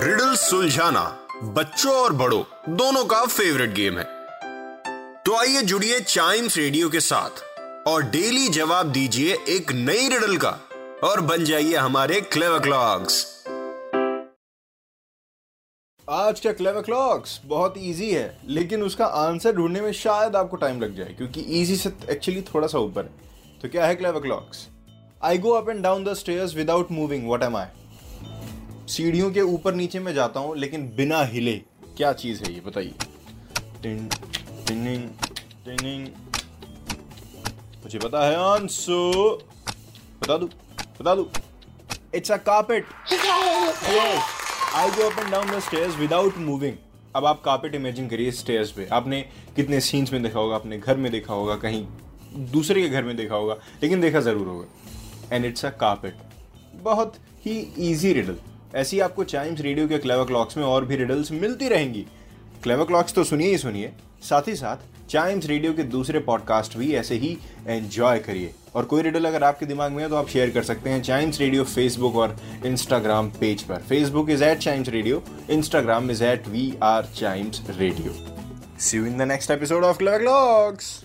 Riddle सुलझाना बच्चों और बड़ों, दोनों का फेवरेट गेम है। तो आइए जुड़िए चाइम्स रेडियो के साथ और डेली जवाब दीजिए एक नई रिडल का और बन जाइए हमारे क्लेवर क्लॉक्स आज का क्लेवर क्लॉक्स बहुत इजी है, लेकिन उसका आंसर ढूँढने में शायद आपको टाइम लग जाए, क्योंकि इजी से एक्चुअली थोड़ा सा ऊपर है। तो क्या है clever clocks I go up and down the stairs without moving what am I सीढ़ियों के ऊपर नीचे में जाता हूँ, लेकिन बिना हिले। क्या चीज़ है ये? बताइए। मुझे पता है आंसर बता दू बता दू। It's a carpet I go up and down the stairs without moving अब आप कार्पेट इमेजिन करिए स्टेयर्स पे। आपने कितने सीन्स में देखा होगा अपने घर में देखा होगा, कहीं। दूसरे के घर में देखा होगा, लेकिन देखा ज़रूर होगा। एंड इट्स अ कार्पेट बहुत ही इजी रिडल ऐसी आपको चाइम्स रेडियो के क्लेवर क्लॉक्स में और भी रिडल्स मिलती रहेंगी। क्लेवर क्लॉक्स तो सुनिए ही सुनिए। साथ ही साथ चाइम्स रेडियो के दूसरे पॉडकास्ट भी ऐसे ही एंजॉय करिए। और कोई रिडल अगर आपके दिमाग में है तो आप शेयर कर सकते हैं चाइम्स रेडियो फेसबुक और इंस्टाग्राम पेज पर। Facebook is at Chimes radio Instagram is at we are Chimes radio see you in the next episode of clever clocks